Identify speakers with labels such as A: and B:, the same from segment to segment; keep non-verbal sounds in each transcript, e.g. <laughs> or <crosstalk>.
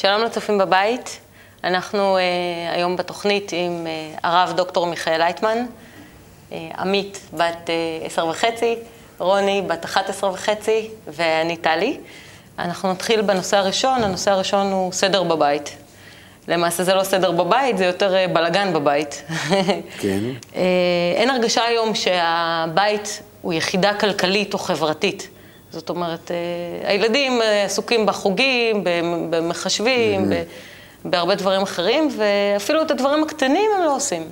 A: שלום לצופים בבית, אנחנו uh, היום בתוכנית עם uh, הרב דוקטור מיכאל לייטמן, uh, עמית בת uh, עשר וחצי, רוני בת אחת עשרה וחצי ואני טלי. אנחנו נתחיל בנושא הראשון, הנושא הראשון הוא סדר בבית. למעשה זה לא סדר בבית, זה יותר uh, בלגן בבית. <laughs>
B: כן.
A: uh, אין הרגשה היום שהבית הוא יחידה כלכלית או חברתית. זאת אומרת, הילדים עסוקים בחוגים, במחשבים, בהרבה דברים אחרים, ואפילו את הדברים הקטנים הם לא עושים.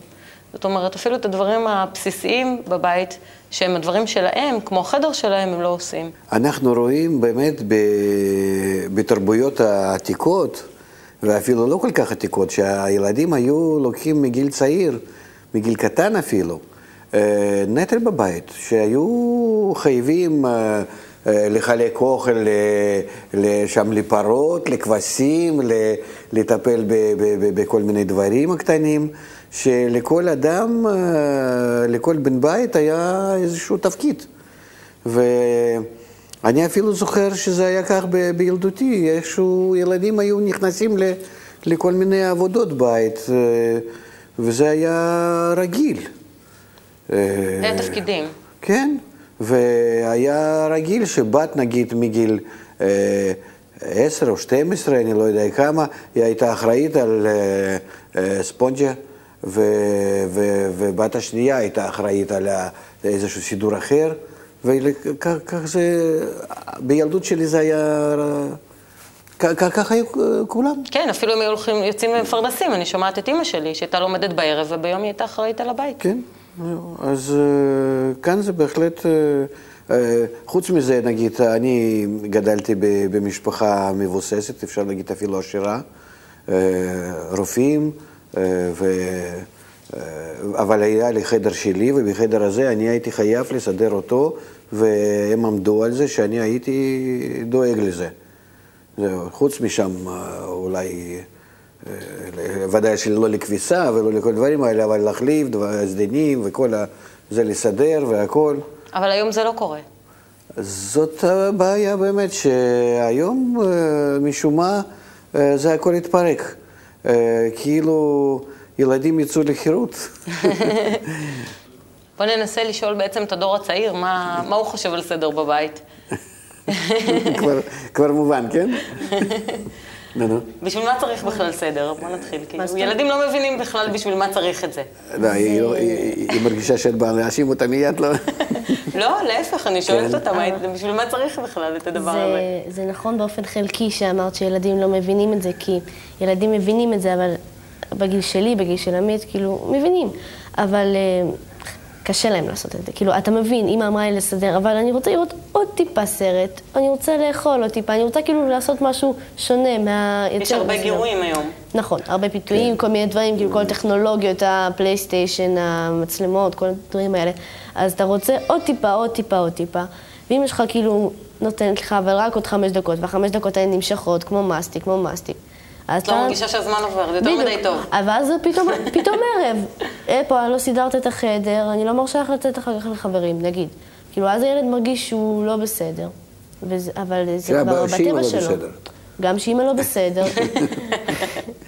A: זאת אומרת, אפילו את הדברים הבסיסיים בבית, שהם הדברים שלהם, כמו החדר שלהם, הם לא עושים.
B: אנחנו רואים באמת בתרבויות העתיקות, ואפילו לא כל כך עתיקות, שהילדים היו לוקחים מגיל צעיר, מגיל קטן אפילו, נטל בבית, שהיו חייבים... לחלק אוכל שם לפרות, לכבשים, לטפל בכל מיני דברים הקטנים, שלכל אדם, לכל בן בית היה איזשהו תפקיד. ואני אפילו זוכר שזה היה כך בילדותי, איכשהו ילדים היו נכנסים לכל מיני עבודות בית, וזה היה רגיל.
A: זה התפקידים.
B: כן. והיה רגיל שבת, נגיד, מגיל אה, 10 או 12, אני לא יודע כמה, היא הייתה אחראית על אה, אה, ספונג'ה, ו, ו, ובת השנייה הייתה אחראית על איזשהו סידור אחר, וכך זה, בילדות שלי זה היה... ככה היו כולם.
A: כן, אפילו הם היו הולכים, יוצאים ומפרנסים. אני שומעת את אימא שלי, שהייתה לומדת בערב, וביום היא הייתה אחראית על הבית.
B: כן. אז כאן זה בהחלט, חוץ מזה, נגיד, אני גדלתי במשפחה מבוססת, אפשר להגיד אפילו עשירה, רופאים, ו... אבל היה לי חדר שלי, ובחדר הזה אני הייתי חייב לסדר אותו, והם עמדו על זה שאני הייתי דואג לזה. זהו, חוץ משם אולי... ודאי שלא לכביסה ולא לכל הדברים האלה, אבל להחליף סדינים וכל זה לסדר והכל.
A: אבל היום זה לא קורה.
B: זאת הבעיה באמת, שהיום משום מה זה הכל התפרק. כאילו ילדים יצאו לחירות. <laughs>
A: בוא ננסה לשאול בעצם את הדור הצעיר, מה, מה הוא חושב על סדר בבית. <laughs>
B: כבר, כבר מובן, כן? <laughs> נו, נו.
A: בשביל מה צריך בכלל סדר? בוא נתחיל. כאילו, ילדים לא מבינים בכלל בשביל מה צריך את זה.
B: לא, היא מרגישה שאת באה להאשים אותה מיד, לא? <laughs>
A: לא, להפך, אני שואלת אותה, בשביל מה צריך בכלל את הדבר הזה?
C: זה נכון באופן חלקי שאמרת שילדים לא מבינים את זה, כי ילדים מבינים את זה, אבל בגיל שלי, בגיל של עמית, כאילו, מבינים. אבל קשה להם לעשות את זה. כאילו, אתה מבין, אמא אמרה לי לסדר, אבל אני רוצה לראות עוד טיפה סרט, אני רוצה לאכול עוד טיפה, אני רוצה כאילו לעשות משהו שונה מה...
A: יש הרבה גירויים היום.
C: נכון, הרבה פיתויים, כל מיני דברים, כאילו כל הטכנולוגיות, הפלייסטיישן, המצלמות, כל הדברים האלה. אז אתה רוצה עוד טיפה, עוד טיפה, עוד טיפה. ואמא שלך כאילו נותנת לך, אבל רק עוד חמש דקות, והחמש דקות האלה נמשכות, כמו מסטיק, כמו מסטיק.
A: את לא מרגישה שהזמן עובר, זה יותר מדי טוב.
C: אבל זה פתאום ערב. <laughs> פה, לא סידרת את החדר, אני לא מרשה לך לצאת אחר כך לחברים, נגיד. כאילו, אז הילד מרגיש שהוא לא בסדר. אבל זה כבר בטבע שלו. גם שאימא לא בסדר. <laughs>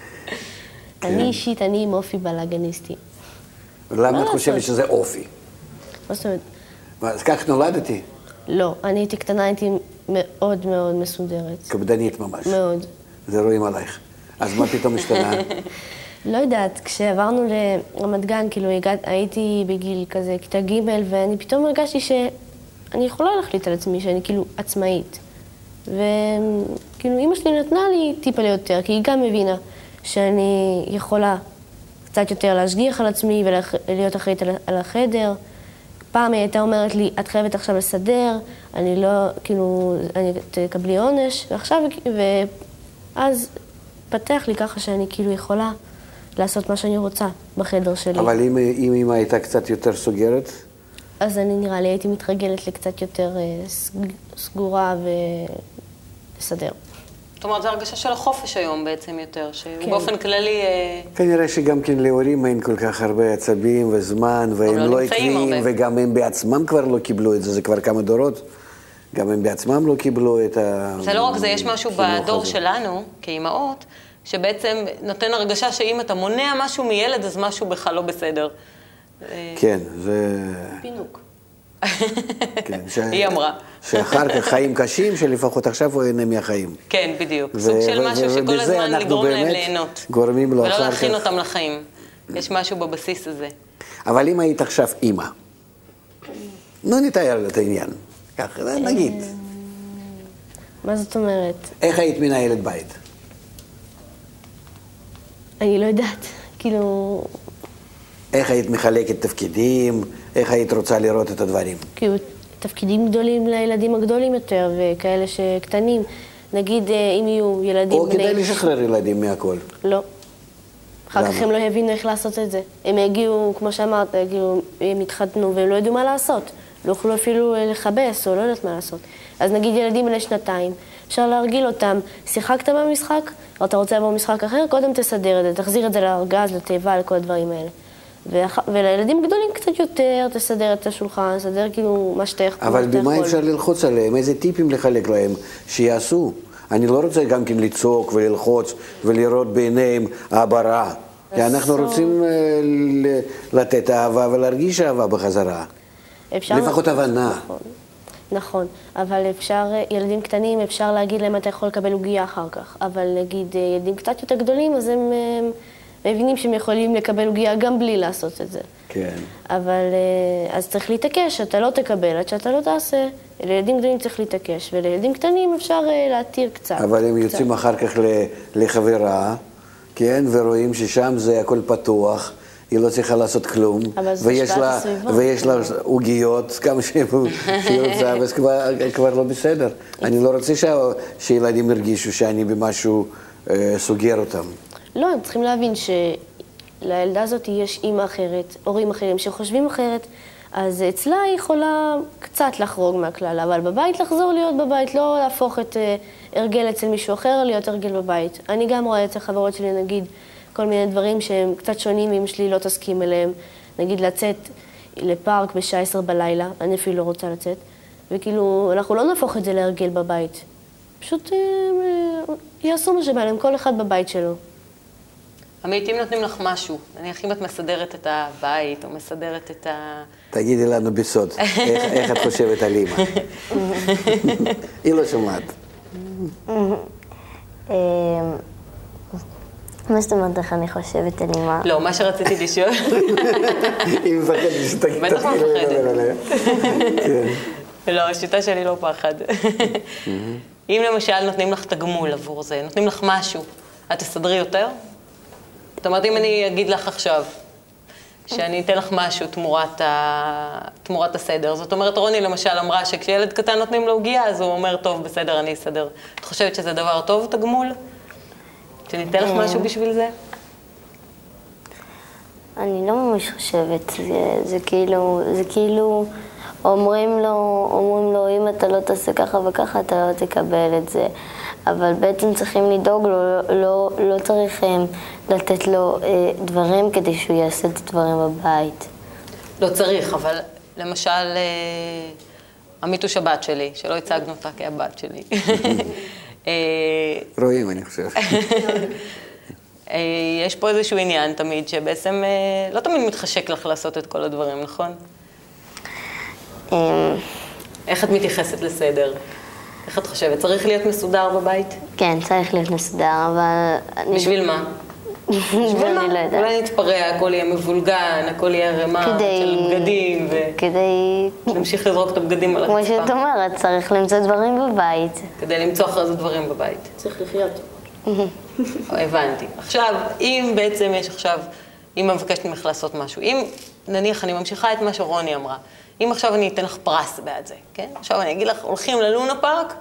C: <laughs> אני אישית, אני עם אופי בלאגניסטי.
B: למה את חושבת שזה אופי?
C: מה זאת אומרת?
B: אז כך נולדתי?
C: לא, אני הייתי קטנה, הייתי מאוד מאוד מסודרת.
B: קפדנית ממש.
C: מאוד.
B: זה רואים עלייך. אז מה פתאום השתנה? <laughs>
C: לא יודעת, כשעברנו לרמת גן, כאילו הגעת, הייתי בגיל כזה, כיתה ג', ואני פתאום הרגשתי שאני יכולה להחליט על עצמי, שאני כאילו עצמאית. וכאילו אימא שלי נתנה לי טיפה ליותר, כי היא גם מבינה שאני יכולה קצת יותר להשגיח על עצמי ולהיות אחראית על החדר. פעם היא הייתה אומרת לי, את חייבת עכשיו לסדר, אני לא, כאילו, אני תקבלי עונש, ועכשיו, ואז פתח לי ככה שאני כאילו יכולה לעשות מה שאני רוצה בחדר שלי.
B: אבל אם, אם אמא הייתה קצת יותר סוגרת?
C: אז אני נראה לי הייתי מתרגלת לקצת יותר סגורה ולסדר.
A: זאת אומרת, זו הרגשה של החופש היום בעצם יותר, שבאופן כללי...
B: כנראה שגם כן להורים אין כל כך הרבה עצבים וזמן, והם לא עקביים, וגם הם בעצמם כבר לא קיבלו את זה, זה כבר כמה דורות. גם הם בעצמם לא קיבלו את ה...
A: זה לא רק זה, יש משהו בדור
B: הזה.
A: שלנו, כאימהות, שבעצם נותן הרגשה שאם אתה מונע משהו מילד, אז משהו בכלל לא בסדר.
B: כן, זה...
A: פינוק.
B: כן, ש-
A: היא אמרה.
B: שאחר כך חיים קשים, שלפחות עכשיו הוא ייהנה מהחיים.
A: כן, בדיוק.
B: ו-
A: סוג של
B: ו-
A: משהו שכל הזמן לגרום להם ליהנות.
B: גורמים לו
A: ולא
B: אחר
A: להכין
B: כך-
A: אותם לחיים. יש משהו בבסיס הזה.
B: אבל אם היית עכשיו אימא, נו נתאר את העניין, ככה, נגיד,
C: מה זאת אומרת?
B: איך היית מנהלת בית?
C: אני לא יודעת. כאילו,
B: איך היית מחלקת תפקידים? איך היית רוצה לראות את הדברים?
C: כאילו, תפקידים גדולים לילדים הגדולים יותר, וכאלה שקטנים. נגיד, אה, אם יהיו ילדים
B: או
C: בני...
B: כדאי לשחרר ילדים מהכל?
C: לא. אחר כך? הם לא יבינו איך לעשות את זה. הם יגיעו, כמו שאמרת, יגיעו, הם יתחתנו והם לא ידעו מה לעשות. לא יוכלו אפילו אה, לכבס או לא יודעת מה לעשות. אז נגיד ילדים בני שנתיים, אפשר להרגיל אותם, שיחקת במשחק, או אתה רוצה לעבור משחק אחר, קודם תסדר את זה, תחזיר את זה לארגז, לתיבה, לכל הדברים האלה. ואח... ולילדים גדולים קצת יותר, תסדר את השולחן, תסדר כאילו מה שאתה יכול.
B: אבל במה
C: יכול.
B: אפשר ללחוץ עליהם? איזה טיפים לחלק להם שיעשו? אני לא רוצה גם כן לצעוק וללחוץ ולראות בעיניהם אבא רע. כי אנחנו רוצים אה, לתת אהבה ולהרגיש אהבה בחזרה.
C: אפשר...
B: לפחות הבנה.
C: נכון, נכון, אבל אפשר, ילדים קטנים, אפשר להגיד להם אתה יכול לקבל עוגייה אחר כך, אבל נגיד אה, ילדים קצת יותר גדולים, אז הם אה, מבינים שהם יכולים לקבל עוגייה גם בלי לעשות את זה.
B: כן.
C: אבל אה, אז צריך להתעקש, שאתה לא תקבל עד שאתה לא תעשה. לילדים גדולים צריך להתעקש, ולילדים קטנים אפשר להתיר קצת.
B: אבל הם
C: קצת.
B: יוצאים אחר כך לחברה, כן, ורואים ששם זה הכל פתוח. היא לא צריכה לעשות כלום, ויש לה. ויש לה עוגיות <laughs> כמה שהיא שהיא רוצה, וזה כבר, כבר לא בסדר. אני לא רוצה שה, שילדים ירגישו שאני במשהו אה, סוגר אותם.
C: לא, הם צריכים להבין שלילדה הזאת יש אימא אחרת, הורים אחרים שחושבים אחרת, אז אצלה היא יכולה קצת לחרוג מהכלל, אבל בבית לחזור להיות בבית, לא להפוך את אה, הרגל אצל מישהו אחר להיות הרגל בבית. אני גם רואה אצל חברות שלי, נגיד, כל מיני דברים שהם קצת שונים ואמא שלי לא תסכים אליהם. נגיד לצאת לפארק בשעה עשר בלילה, אני אפילו לא רוצה לצאת, וכאילו, אנחנו לא נהפוך את זה להרגל בבית. פשוט אה, אה, יעשו מה שבא להם, כל אחד בבית שלו.
A: עמית, אם נותנים לך משהו, נניח אם את מסדרת את הבית, או מסדרת את ה...
B: תגידי לנו בסוד, איך, איך את חושבת על אימא? <laughs> היא לא שומעת.
D: מה זאת אומרת איך אני חושבת על אימא?
A: לא, מה שרציתי לשאול, <laughs>
B: היא מפחדת שתגיד...
A: בטח
B: תתחיל
A: מפחדת.
B: כן.
A: לא, השיטה שלי לא פחד. <laughs> אם למשל נותנים לך תגמול עבור זה, נותנים לך משהו, את תסדרי יותר? זאת אומרת, אם אני אגיד לך עכשיו, שאני אתן לך משהו תמורת, ה... תמורת הסדר. זאת אומרת, רוני למשל אמרה שכשילד קטן נותנים לו עוגייה, אז הוא אומר, טוב, בסדר, אני אסדר. את חושבת שזה דבר טוב, תגמול? שניתן לך משהו בשביל זה?
D: אני לא ממש חושבת, זה, זה כאילו, זה כאילו, אומרים לו, אומרים לו, אם אתה לא תעשה ככה וככה, אתה לא תקבל את זה. אבל בעצם צריכים לדאוג לו, לא, לא צריך אה, לתת לו אה, דברים כדי שהוא יעשה את הדברים בבית.
A: לא צריך, אבל למשל, אה, עמית הוא שבת שלי, שלא הצגנו אותה כהבת שלי. <laughs> אה,
B: רואים, אני חושב.
A: אה, יש פה איזשהו עניין תמיד, שבעצם אה, לא תמיד מתחשק לך לעשות את כל הדברים, נכון? איך את מתייחסת לסדר? איך את חושבת? צריך להיות מסודר בבית?
D: כן, צריך להיות מסודר, אבל...
A: בשביל מה?
D: אני לא יודעת.
A: אולי נתפרע, הכל יהיה מבולגן, הכל יהיה ערימה
D: כדי...
A: של בגדים,
D: כדי...
A: ונמשיך לזרוק את הבגדים על
D: כמו
A: הרצפה.
D: שאת אומרת, צריך למצוא דברים בבית.
A: כדי למצוא אחרי זה דברים בבית.
C: צריך לחיות. <laughs>
A: הבנתי. עכשיו, אם בעצם יש עכשיו, אם מבקשת ממך לעשות משהו, אם נניח אני ממשיכה את מה שרוני אמרה, אם עכשיו אני אתן לך פרס בעד זה, כן? עכשיו אני אגיד לך, הולכים ללונה פארק,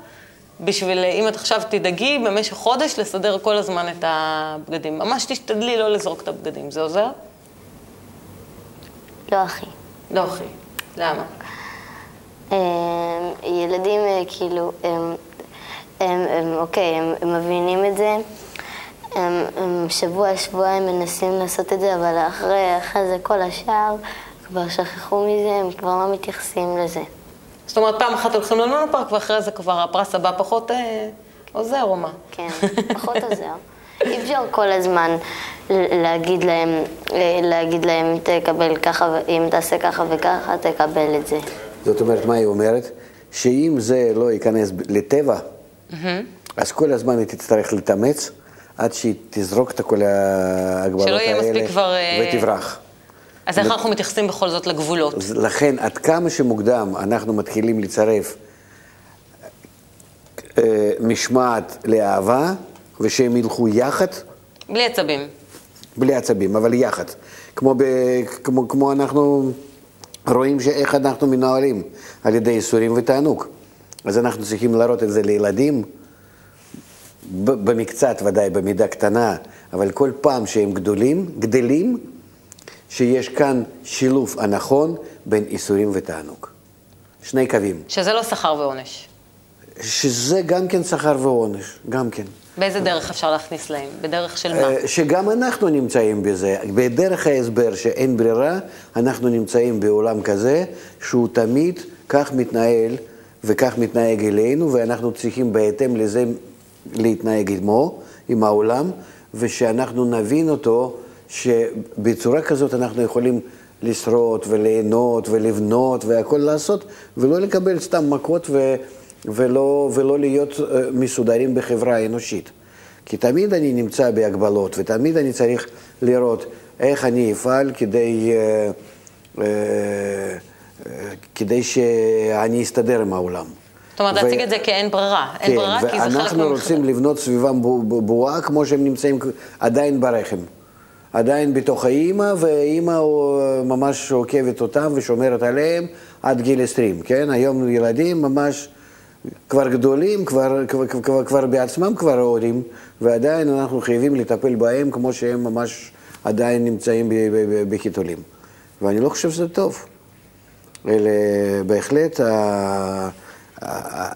A: בשביל, אם את עכשיו תדאגי במשך חודש לסדר כל הזמן את הבגדים. ממש תשתדלי לא לזרוק את הבגדים, זה עוזר?
D: לא אחי.
A: לא, אחי. למה?
D: אמ, ילדים אה, כאילו, הם, הם, הם אוקיי, הם, הם מבינים את זה. הם, הם שבוע, שבועיים מנסים לעשות את זה, אבל אחרי, אחרי זה כל השאר כבר שכחו מזה, הם כבר לא מתייחסים לזה.
A: זאת אומרת, פעם אחת הולכים ללונה פארק, ואחרי זה כבר הפרס הבא פחות אה, עוזר, או מה?
D: כן, פחות עוזר. אי אפשר כל הזמן להגיד להם, אה, להגיד להם, תקבל ככה, אם תעשה ככה וככה, תקבל את זה.
B: זאת אומרת, מה היא אומרת? שאם זה לא ייכנס לטבע, אז כל הזמן היא תצטרך להתאמץ עד שהיא תזרוק את כל ההגבלות
A: שלא יהיה
B: האלה
A: מספיק כבר, אה,
B: ותברח.
A: אז איך אנחנו מתייחסים בכל זאת לגבולות?
B: לכן, עד כמה שמוקדם אנחנו מתחילים לצרף אה, משמעת לאהבה, ושהם ילכו יחד,
A: בלי עצבים.
B: בלי עצבים, אבל יחד. כמו, ב, כמו, כמו אנחנו רואים שאיך אנחנו מנוהלים על ידי ייסורים ותענוג. אז אנחנו צריכים להראות את זה לילדים, במקצת ודאי, במידה קטנה, אבל כל פעם שהם גדולים, גדלים, שיש כאן שילוב הנכון בין ייסורים ותענוג. שני קווים.
A: שזה לא שכר ועונש.
B: שזה גם כן שכר ועונש, גם כן.
A: באיזה דרך אפשר להכניס להם? בדרך של מה?
B: אה, שגם אנחנו נמצאים בזה. בדרך ההסבר שאין ברירה, אנחנו נמצאים בעולם כזה שהוא תמיד כך מתנהל וכך מתנהג אלינו, ואנחנו צריכים בהתאם לזה להתנהג עמו, עם העולם, ושאנחנו נבין אותו, שבצורה כזאת אנחנו יכולים לשרוד וליהנות ולבנות והכל לעשות, ולא לקבל סתם מכות ו... ולא, ולא להיות אה, מסודרים בחברה האנושית. כי תמיד אני נמצא בהגבלות, ותמיד אני צריך לראות איך אני אפעל כדי, אה, אה, כדי שאני אסתדר עם העולם.
A: זאת אומרת,
B: ו-
A: להציג את זה כאין ברירה. אין
B: כן,
A: ברירה, כי זה חלק
B: ואנחנו רוצים לבנות סביבם בו- בו- בועה כמו שהם נמצאים עדיין ברחם. עדיין בתוך האימא, והאימא אה, ממש עוקבת אותם ושומרת עליהם עד גיל 20, כן? היום ילדים ממש כבר גדולים, כבר, כבר, כבר, כבר בעצמם כבר הורים, ועדיין אנחנו חייבים לטפל בהם כמו שהם ממש עדיין נמצאים בחיתולים. ואני לא חושב שזה טוב. אלא בהחלט, ה-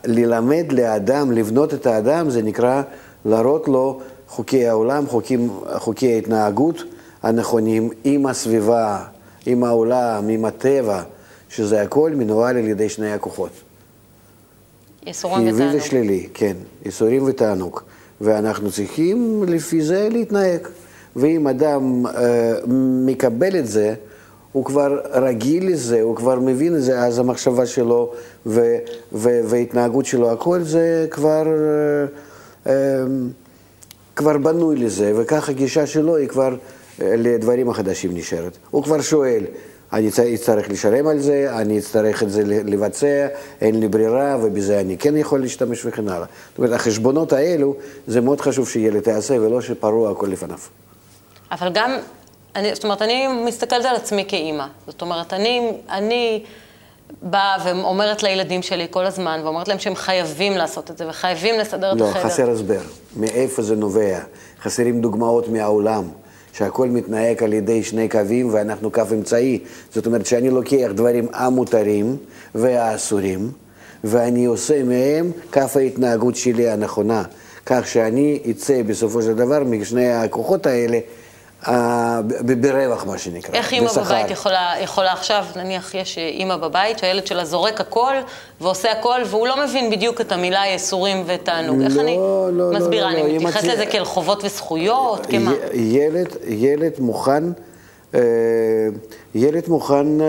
B: ללמד לאדם, לבנות את האדם, זה נקרא להראות לו חוקי העולם, חוקים, חוקי ההתנהגות הנכונים עם הסביבה, עם העולם, עם הטבע, שזה הכל מנוהל על ידי שני הכוחות.
A: ייסורים
B: חיובי
A: ותענוג.
B: ושלילי, כן, ייסורים ותענוג. ואנחנו צריכים לפי זה להתנהג. ואם אדם אה, מקבל את זה, הוא כבר רגיל לזה, הוא כבר מבין את זה, אז המחשבה שלו ו- ו- וההתנהגות שלו, הכל זה כבר, אה, אה, כבר בנוי לזה, וכך הגישה שלו היא כבר אה, לדברים החדשים נשארת. הוא כבר שואל, אני אצטרך לשלם על זה, אני אצטרך את זה לבצע, אין לי ברירה, ובזה אני כן יכול להשתמש וכן הלאה. זאת אומרת, החשבונות האלו, זה מאוד חשוב שילד יעשה, ולא שפרוע הכל לפניו.
A: אבל גם, אני, זאת אומרת, אני מסתכלת על עצמי כאימא. זאת אומרת, אני, אני באה ואומרת לילדים שלי כל הזמן, ואומרת להם שהם חייבים לעשות את זה, וחייבים לסדר את
B: לא,
A: החדר.
B: חסר הסבר. מאיפה זה נובע? חסרים דוגמאות מהעולם. שהכל מתנהג על ידי שני קווים ואנחנו קו אמצעי. זאת אומרת שאני לוקח דברים המותרים והאסורים, ואני עושה מהם קו ההתנהגות שלי הנכונה. כך שאני אצא בסופו של דבר משני הכוחות האלה ברווח, מה שנקרא.
A: איך אימא. בבית יכולה, יכולה עכשיו, נניח יש אימא בבית שהילד שלה זורק הכל ועושה הכל, והוא לא מבין בדיוק את המילה ייסורים ותענוג. איך
B: לא,
A: אני
B: לא, לא,
A: מסבירה?
B: לא, לא,
A: אני
B: אם
A: מתייחסת
B: את-
A: לזה כאל חובות וזכויות? כמה?
B: ילד, ילד מוכן, אה, ילד מוכן אה,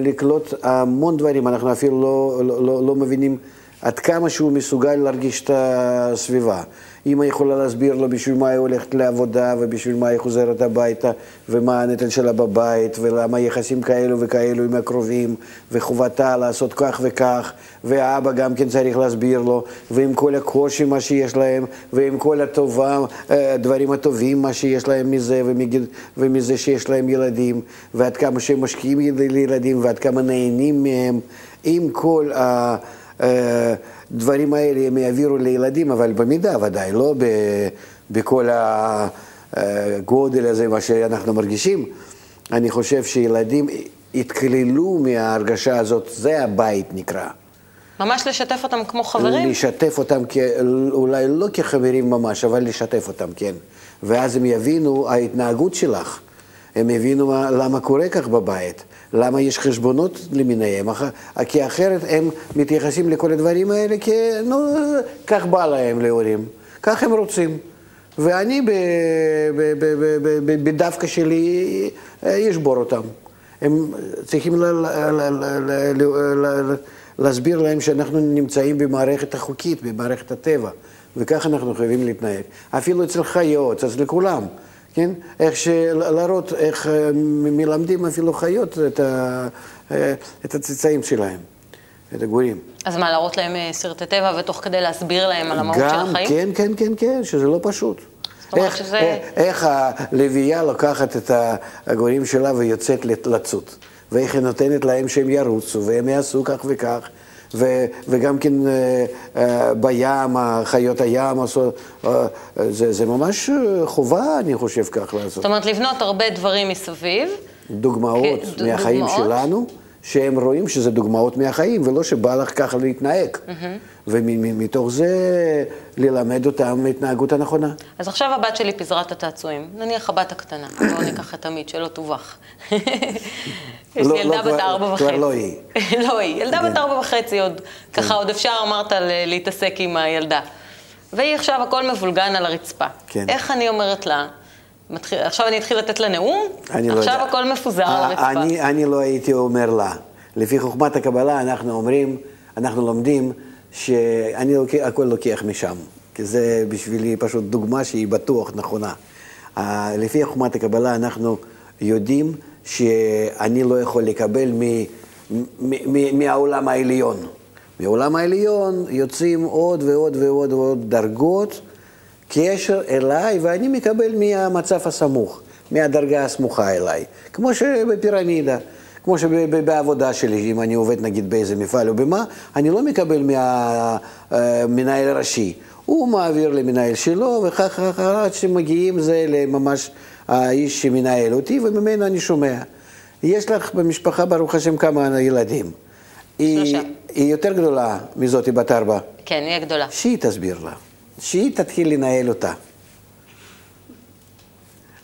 B: לקלוט המון דברים, אנחנו אפילו לא, לא, לא, לא מבינים עד כמה שהוא מסוגל להרגיש את הסביבה. אמא יכולה להסביר לו בשביל מה היא הולכת לעבודה ובשביל מה היא חוזרת הביתה ומה הנטל שלה בבית ולמה יחסים כאלו וכאלו עם הקרובים וחובתה לעשות כך וכך והאבא גם כן צריך להסביר לו ועם כל הקושי מה שיש להם ועם כל הטובה, אה, הדברים הטובים מה שיש להם מזה ומגיד, ומזה שיש להם ילדים ועד כמה שהם משקיעים לילדים ועד כמה נהנים מהם עם כל ה... אה, הדברים האלה הם יעבירו לילדים, אבל במידה ודאי, לא ב, בכל הגודל הזה, מה שאנחנו מרגישים. אני חושב שילדים יתקללו מההרגשה הזאת, זה הבית נקרא.
A: ממש לשתף אותם כמו חברים?
B: לשתף אותם, כ... אולי לא כחברים ממש, אבל לשתף אותם, כן. ואז הם יבינו, ההתנהגות שלך הם הבינו מה, למה קורה כך בבית, למה יש חשבונות למיניהם, כי אחרת הם מתייחסים לכל הדברים האלה כי, נו, כך בא להם להורים, כך הם רוצים. ואני בדווקא שלי אשבור אותם. הם צריכים להסביר להם שאנחנו נמצאים במערכת החוקית, במערכת הטבע, וככה אנחנו חייבים להתנהג. אפילו אצל חיות, אצל כולם, כן? איך. להראות איך אה, מלמדים אפילו חיות את, ה... אה, את הצאצאים שלהם, את הגורים.
A: אז מה, להראות להם אה, סרטי טבע ותוך כדי להסביר להם על המהות של החיים?
B: כן, כן, כן, כן, שזה לא פשוט. איך,
A: שזה-
B: איך, איך הלוויה לוקחת את הגורים שלה ויוצאת לצוד, ואיך היא נותנת להם שהם ירוצו, והם יעשו כך וכך, ו, וגם כן אה, אה, בים, חיות הים עשו, אה, זה, זה ממש חובה, אני חושב, כך לעשות.
A: זאת אומרת, לבנות הרבה דברים מסביב.
B: דוגמאות מהחיים
A: דוגמאות.
B: שלנו, שהם רואים שזה דוגמאות מהחיים, ולא שבא לך ככה להתנהג. ומתוך זה ללמד אותם התנהגות הנכונה.
A: אז עכשיו הבת שלי פיזרה את הצעצועים. נניח הבת הקטנה, <coughs> בואו ניקח את עמית, שלא תובך. <laughs> יש
B: לא-
A: לי ילדה
B: לא,
A: בת
B: כבר-
A: ארבע
B: כבר
A: וחצי.
B: לא היא. <laughs>
A: לא היא, ילדה בת
B: כן.
A: ארבע וחצי עוד, ככה עוד אפשר, אמרת, להתעסק עם הילדה. והיא עכשיו, הכל מבולגן על הרצפה.
B: כן.
A: איך אני אומרת לה? מתחיל, עכשיו אני אתחיל לתת לה נאום?
B: אני לא
A: עכשיו
B: יודע.
A: הכל מפוזר על
B: אה,
A: הרצפה.
B: אני, אני לא הייתי אומר לה. לפי חוכמת הקבלה אנחנו אומרים, אנחנו לומדים שאני לוקח, הכל לוקח משם. כי זה בשבילי פשוט דוגמה שהיא בטוח נכונה. אה, לפי חוכמת הקבלה אנחנו יודעים שאני לא יכול לקבל מ, מ, מ, מהעולם העליון. מהעולם העליון יוצאים עוד ועוד ועוד ועוד דרגות. קשר אליי, ואני מקבל מהמצב הסמוך, מהדרגה הסמוכה אליי. כמו שבפירמידה, כמו שבעבודה שלי, אם אני עובד נגיד באיזה מפעל או במה, אני לא מקבל מהמנהל הראשי. הוא מעביר למנהל שלו, וכך כך, עד שמגיעים זה לממש האיש שמנהל אותי, וממנו אני שומע. יש לך במשפחה, ברוך השם, כמה ילדים. היא,
A: שלושה.
B: היא יותר גדולה מזאתי בת ארבע.
A: כן, היא הגדולה.
B: שהיא תסביר לה, שהיא תתחיל לנהל אותה.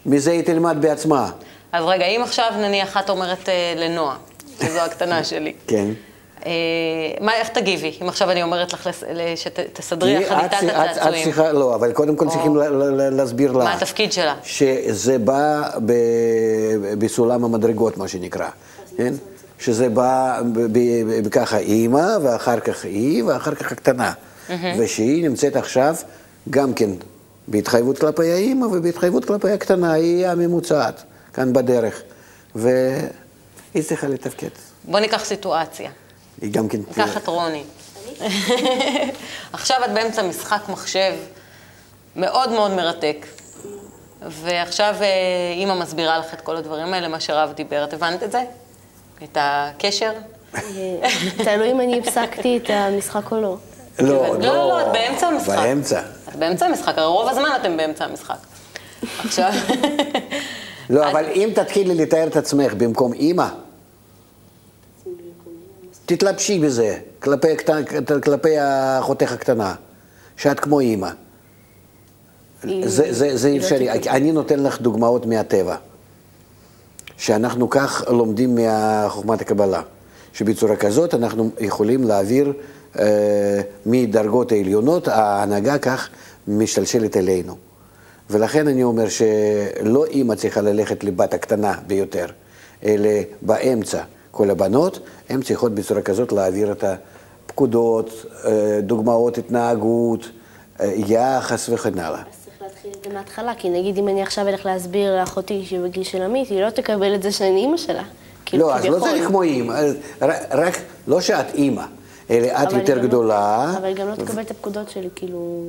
B: מזה היא תלמד בעצמה.
A: אז רגע, אם עכשיו נניח את אומרת אה, לנועה, שזו הקטנה <laughs> שלי,
B: כן.
A: אה, מה, איך תגיבי? אם עכשיו אני אומרת לך לס- ל- שתסדרי
B: כי
A: לך
B: את- את- את
A: הצעצועים.
B: צריכה, לא, אבל קודם כל צריכים ל- ל- ל- להסביר לה.
A: מה התפקיד שלה?
B: שזה בא ב- בסולם המדרגות, מה שנקרא, כן? שזה בא ככה אימא, ואחר כך היא, ואחר כך הקטנה. ושהיא נמצאת עכשיו גם כן בהתחייבות כלפי האימא ובהתחייבות כלפי הקטנה, היא הממוצעת, כאן בדרך. והיא צריכה לתפקד.
A: בוא ניקח סיטואציה.
B: היא גם כן...
A: ניקח את רוני. עכשיו את באמצע משחק מחשב מאוד מאוד מרתק. ועכשיו אה, אימא מסבירה לך את כל הדברים האלה, מה שרב דיבר. את הבנת את זה? את הקשר?
C: אה, תלוי אם אני הפסקתי את המשחק או לא.
B: לא,
A: לא, לא, את באמצע המשחק.
B: באמצע.
A: את באמצע המשחק, הרי רוב הזמן אתם באמצע המשחק. עכשיו...
B: לא, אבל אם תתחילי לתאר את עצמך במקום אימא, תתלבשי בזה, כלפי, אחותך הקטנה, שאת כמו אימא. זה, זה, זה
C: לא
B: אפשרי. אני נותן לך דוגמאות מהטבע, שאנחנו כך לומדים מחוכמת הקבלה, שבצורה כזאת אנחנו יכולים להעביר מדרגות העליונות, ההנהגה כך משתלשלת אלינו. ולכן אני אומר שלא אימא צריכה ללכת לבת הקטנה ביותר, אלא באמצע. כל הבנות, הן צריכות בצורה כזאת להעביר את הפקודות, אה, דוגמאות התנהגות, אה, יחס וכן הלאה.
C: להתחיל את זה מההתחלה, כי נגיד אם אני עכשיו אלך להסביר לאחותי שהיא בגיל של עמית, היא לא תקבל את זה שאני אימא שלה. כאילו,
B: לא, אז לא. צריך כמו אימא, רק, לא שאת אימא, אלא את יותר
C: לא-
B: גדולה.
C: אבל היא גם לא תקבל את הפקודות שלי, כאילו...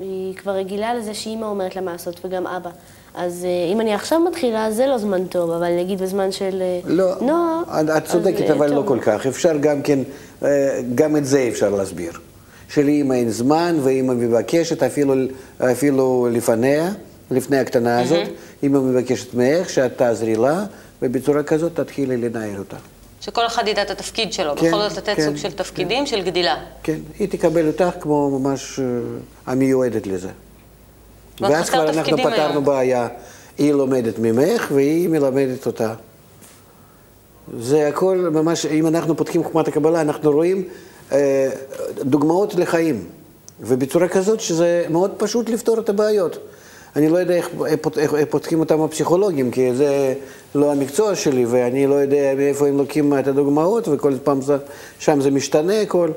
C: היא כבר רגילה לזה שאימא אומרת לה מה לעשות, וגם אבא. אז אה, אם אני עכשיו מתחילה, זה לא זמן טוב, אבל נגיד בזמן של אה,
B: לא,
C: נועה...
B: את- את
C: אז,
B: צודקת,
C: אה,
B: אבל לא
C: טוב.
B: כל כך. אפשר גם כן, אה, גם את זה אפשר להסביר. שלאמא אין זמן, ואמא מבקשת אפילו, אפילו לפניה, לפני הקטנה הזאת, אמא מבקשת ממך שאת תעזרי לה, ובצורה כזאת תתחילי לנהל אותה.
A: שכל אחד ידע את התפקיד שלו,
B: כן,
A: בכל זאת לתת
B: כן,
A: סוג של תפקידים של גדילה.
B: כן, היא תקבל אותך כמו ממש אה, המיועדת לזה.
A: מאוד
B: ואז כבר אנחנו פתרנו
A: היום.
B: בעיה. היא לומדת ממך והיא מלמדת אותה. זה הכל ממש, אם אנחנו פותחים חוכמת הקבלה, אנחנו רואים אה, דוגמאות לחיים, ובצורה כזאת שזה מאוד פשוט לפתור את הבעיות. אני לא יודע איך, איך, איך פותחים אותם הפסיכולוגים, כי זה לא המקצוע שלי, ואני לא יודע מאיפה הם לוקחים את הדוגמאות, וכל פעם זה, שם זה משתנה הכל,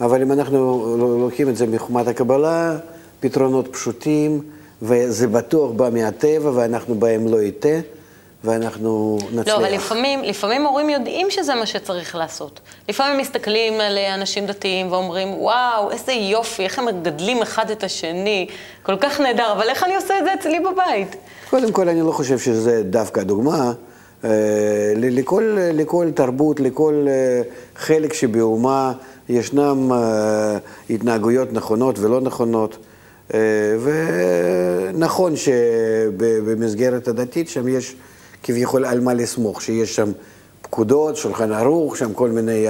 B: אבל אם אנחנו לוקחים את זה מחוכמת הקבלה, פתרונות פשוטים, וזה בטוח בא מהטבע, ואנחנו בהם לא יטעה. ואנחנו נצליח.
A: לא, אבל לפעמים, לפעמים הורים יודעים שזה מה שצריך לעשות. לפעמים מסתכלים על אנשים דתיים ואומרים, וואו, איזה יופי, איך הם מגדלים אחד את השני, כל כך נהדר, אבל איך אני עושה את זה אצלי בבית?
B: קודם כל, אני לא חושב שזה דווקא דוגמה. אה, לכל, לכל תרבות, לכל אה, חלק שבאומה ישנם אה, התנהגויות נכונות ולא נכונות. ונכון שבמסגרת הדתית שם יש כביכול על מה לסמוך, שיש שם פקודות, שולחן ערוך, שם כל מיני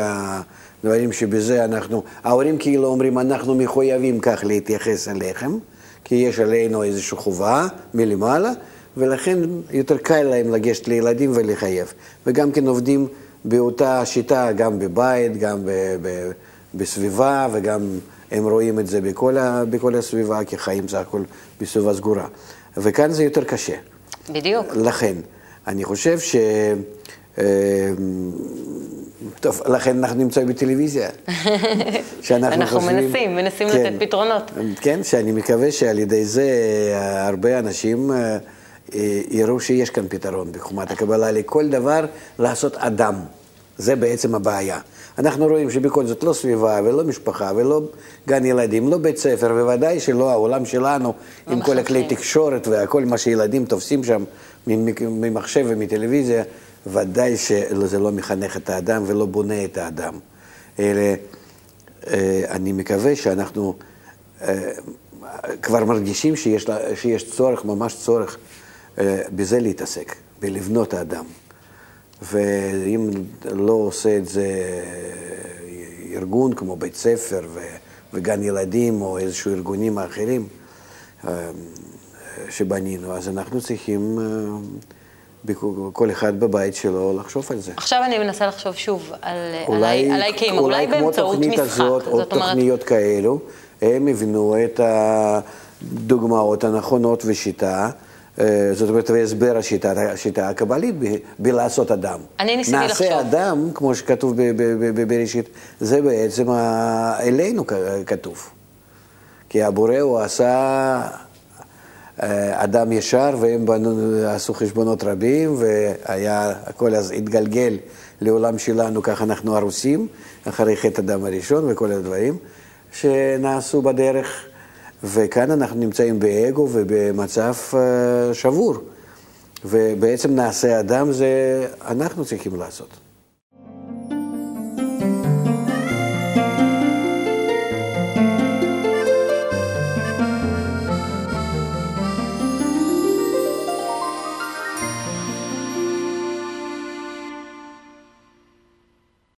B: דברים שבזה אנחנו, ההורים כאילו אומרים, אנחנו מחויבים כך להתייחס אליכם, כי יש עלינו איזושהי חובה מלמעלה, ולכן יותר קל להם לגשת לילדים ולחייב. וגם כן עובדים באותה שיטה, גם בבית, גם ב, ב, בסביבה, וגם הם רואים את זה בכל, ה, בכל הסביבה, כי חיים זה הכל בסביבה סגורה. וכאן זה יותר קשה.
A: בדיוק.
B: לכן. אני חושב ש... אה, טוב, לכן אנחנו נמצאים בטלוויזיה. <laughs>
A: אנחנו חושבים, מנסים, מנסים כן, לתת פתרונות.
B: כן, שאני מקווה שעל ידי זה הרבה אנשים אה, יראו שיש כאן פתרון בחומת הקבלה לכל דבר לעשות אדם. זה בעצם הבעיה. אנחנו רואים שבכל זאת לא סביבה ולא משפחה ולא גן ילדים, לא בית ספר, בוודאי שלא העולם שלנו לא עם כל הכלי תקשורת והכל מה שילדים תופסים שם ממחשב ומטלוויזיה, ודאי שזה לא מחנך את האדם ולא בונה את האדם. אלא אה, אני מקווה שאנחנו אה, כבר מרגישים שיש, שיש צורך, ממש צורך, אה, בזה להתעסק, בלבנות האדם. ואם לא עושה את זה ארגון כמו בית ספר וגן ילדים או איזשהו ארגונים אחרים שבנינו, אז אנחנו צריכים כל אחד בבית שלו לחשוב על זה.
A: עכשיו אני מנסה לחשוב שוב על, אולי, עליי כאימא, אולי, אולי באמצעות משחק.
B: הזאת, זאת אומרת... תוכניות כאלו, הם יבנו את הדוגמאות הנכונות ושיטה. אה, זאת אומרת, והסבר השיטה, השיטה הקבלית בלעשות אדם.
A: אני ניסיתי לחשוב.
B: נעשה אדם, כמו שכתוב בבראשית, זה בעצם אלינו כתוב. כי הבורא הוא עשה אה, אדם ישר, והם בנו, עשו חשבונות רבים, והיה, הכל אז התגלגל לעולם שלנו, ככה אנחנו הרוסים, אחרי חטא הדם הראשון וכל הדברים שנעשו בדרך. וכאן אנחנו נמצאים באגו ובמצב אה, שבור. ובעצם נעשה אדם זה אנחנו צריכים לעשות.